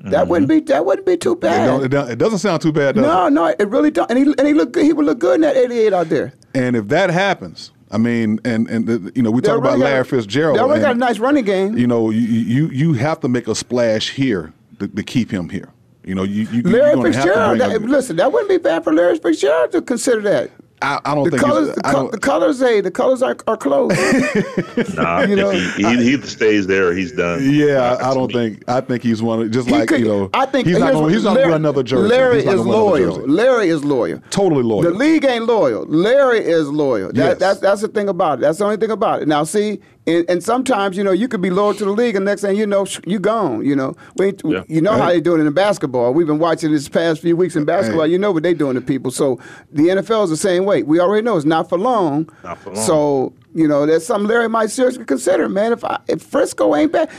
that wouldn't mm-hmm. be that wouldn't be too bad. it, it doesn't sound too bad, does no, it? no, it really don't. And he and he look good. He would look good in that '88 out there. And if that happens, I mean, and and the, you know, we They talk about already got- Larry Fitzgerald. They already got a nice running game. You know, you, you you have to make a splash here to, to keep him here. You know, you, you Larry you're gonna have to Fitzgerald. bring That, listen, that wouldn't be bad for Larry Fitzgerald to consider that. I, I don't The think he's- colors, the, I co- don't- the colors, hey, the colors are, are close. Nah, You if know, he, he, he stays there he's done. Yeah, I, I don't think. I think he's one of just He like could- you know. I think he's not going. what- He's not Larry, to another jersey. Larry is gonna wear another loyal. Larry is loyal. Totally loyal. The league ain't loyal. Larry is loyal. That, Yes. that's that's the thing about it. That's the only thing about it. Now, see, and, and sometimes you know you could be loyal to the league, and next thing you know, you gone. You know, we, Yeah. you know how Right. they doing it in basketball. We've been watching this past few weeks in basketball. Hey. You know what they doing to people. So the NFL is the same way. We already know it's not for long. Not for long. So you know that's something Larry might seriously consider, man. If I, if Frisco ain't bad,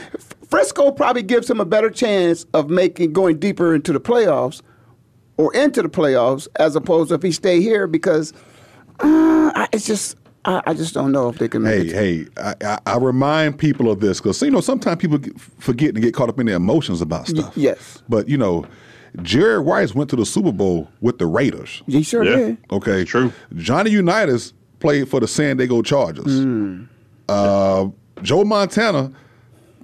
Frisco probably gives him a better chance of making going deeper into the playoffs or into the playoffs as opposed to if he stay here because uh, it's just I, I just don't know if they can make Hey, it. hey! I, I, I remind people of this because you know sometimes people forget and get caught up in their emotions about stuff. yes. But you know, Jerry Rice went to the Super Bowl with the Raiders. He sure Yeah. did. Okay, True. Johnny Unitas played for the San Diego Chargers. Mm. Uh, Joe Montana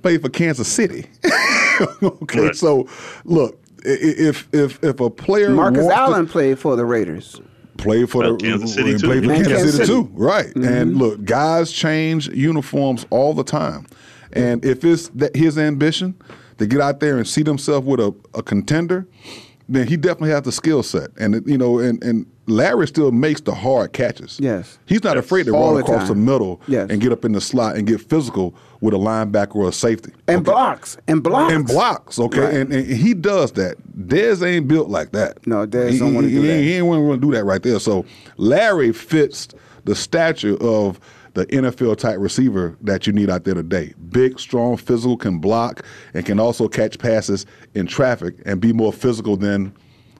played for Kansas City. okay, Right. so look, i- i- if if if a player Marcus wants to- Allen played for the Raiders. Played for the Kansas City, and too. Played for And Kansas, Kansas City, City. too, right? And mm-hmm. look, guys change uniforms all the time, and if it's that his ambition to get out there and see himself with a, a contender, then he definitely has the skill set. And you know, and and Larry still makes the hard catches. Yes. he's not afraid to All run across the time. middle Yes. and get up in the slot and get physical with a linebacker or a safety. And Okay? blocks. And blocks. And blocks, okay, Right. and, and he does that. Dez ain't built like that. No, Dez He- don't wanna do he, that. He ain't want to do that right there. So Larry fits the stature of the NFL type receiver that you need out there today. Big, strong, physical, can block, and can also catch passes in traffic and be more physical than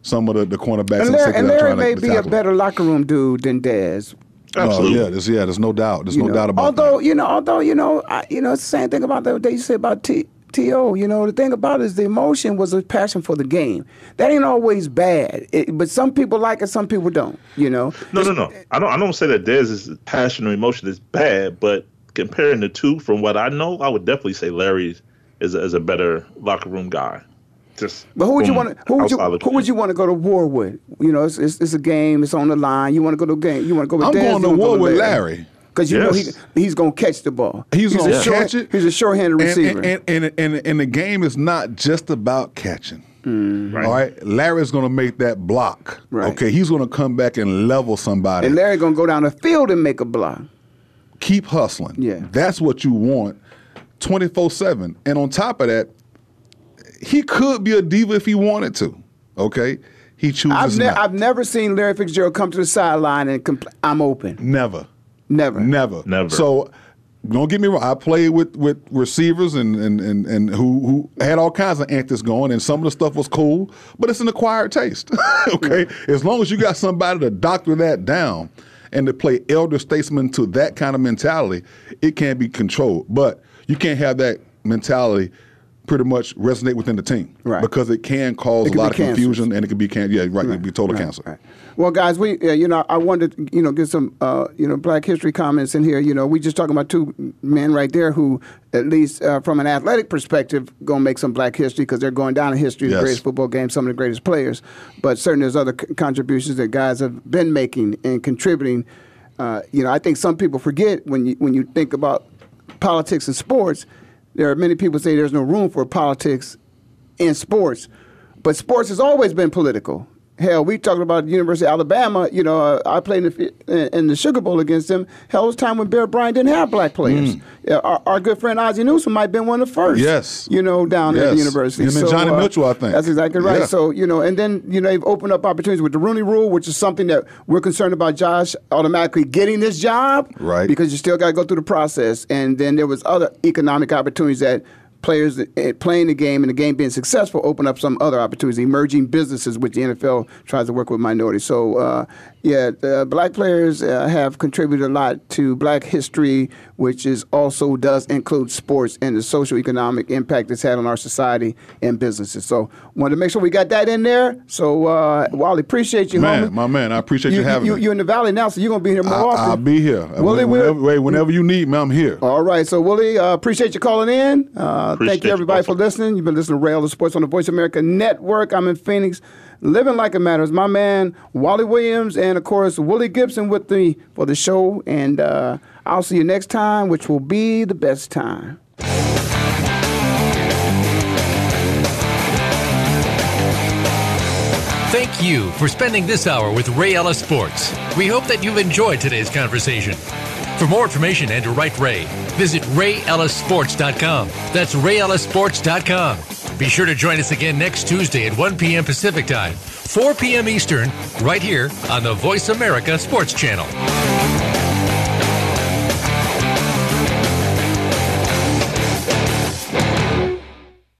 some of the, the cornerbacks And and, Larry, and Larry may to be a better locker room dude than Dez. Oh, Absolutely. Oh, yeah, there's, yeah, there's no doubt. There's you no know. doubt about although, that. you know, although you know, I, you know, it's the same thing about that they say about T. T.O., you know, the thing about it is the emotion was a passion for the game. That ain't always bad, it, but some people like it, some people don't, you know. No, no, no. I don't. I don't say that Dez's passion or emotion is bad, but comparing the two, from what I know, I would definitely say Larry is a, is a better locker room guy. Just. But who would you want to? Who would you? Who would you want to go to war with? You know, it's, it's, it's a game. It's on the line. You want to go to a game. You want to go with I'm Dez, going you to wanna go war with Larry. because you know he he's gonna catch the ball. He's, a gonna short- catch it. He's a short-handed And- receiver. And and, and, and, and the game is not just about catching. Mm. All right, Larry's gonna make that block. Right. Okay, he's gonna come back and level somebody. And Larry's gonna go down the field and make a block. Keep hustling. Yeah. that's what you want, twenty four seven. And on top of that, he could be a diva if he wanted to. Okay, he chooses I've, ne- not. I've never seen Larry Fitzgerald come to the sideline and compl- I'm open. Never. Never. Never. Never. So don't get me wrong. I played with, with receivers and, and, and, and who who had all kinds of antics going, and some of the stuff was cool, but it's an acquired taste. okay? As long as you got somebody to doctor that down and to play elder statesman to that kind of mentality, it can't be controlled. But you can't have that mentality pretty much resonate within the team, Right. Because it can cause It a lot of confusion, and it could be can yeah, right, it could be total Right, cancer. right. Well, guys, we uh, you know I wanted to, you know get some uh, you know Black History comments in here. You know, we just talking about two men right there who, at least uh, from an athletic perspective, gonna make some Black history because they're going down in history, the greatest football game, some of the greatest players. But certainly there's other c- contributions that guys have been making and contributing. Uh, you know, I think some people forget when you when you think about politics and sports. There are many people say there's no room for politics in sports, but sports has always been political. Hell, we talking about the University of Alabama. You know, uh, I played in the, in the Sugar Bowl against them. Hell, it was time when Bear Bryant didn't have black players. Yeah, our, our good friend Ozzie Newsome might have been one of the first. Mm. Yes. you know, down at the Yes. university. And Johnny Mitchell, I think. That's exactly right. Yeah. So you know, and then you know they've opened up opportunities with the Rooney Rule, which is something that we're concerned about. Josh automatically getting this job, Right. Because you still got to go through the process. And then there was other economic opportunities that players eh, playing the game and the game being successful open up some other opportunities, emerging businesses, which the NFL tries to work with minorities. So, uh, yeah, uh, black players uh, have contributed a lot to black history, which is also does include sports and the social economic impact it's had on our society and businesses. So, wanted to make sure we got that in there. So, uh, Wally, appreciate you, Man, homie. my man, I appreciate you, having you, me. You're in the valley now, so you're gonna be here more I, often. I'll be here. Willie, whenever, we'll- whenever you need me, I'm here. all right, so Willie, uh, appreciate you calling in. Uh, thank you you, everybody both. for listening. You've been listening to Ray Ellis Sports on the Voice America Network. I'm in Phoenix, living like it matters. My man Wally Williams and of course Willie Gibson with me for the show. And uh, I'll see you next time, which will be the best time. Thank you for spending this hour with Ray Ellis Sports. We hope that you've enjoyed today's conversation. For more information and to write Ray, visit rayellisports.com. That's rayellissports.com. Be sure to join us again next Tuesday at 1 p.m. Pacific Time, 4 p.m. Eastern, right here on the Voice America Sports Channel.